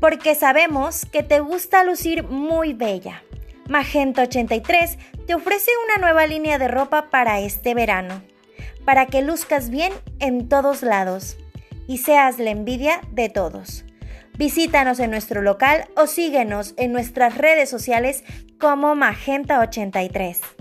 porque sabemos que te gusta lucir muy bella. Magenta 83 te ofrece una nueva línea de ropa para este verano, para que luzcas bien en todos lados y seas la envidia de todos. Visítanos en nuestro local o síguenos en nuestras redes sociales como Magenta 83.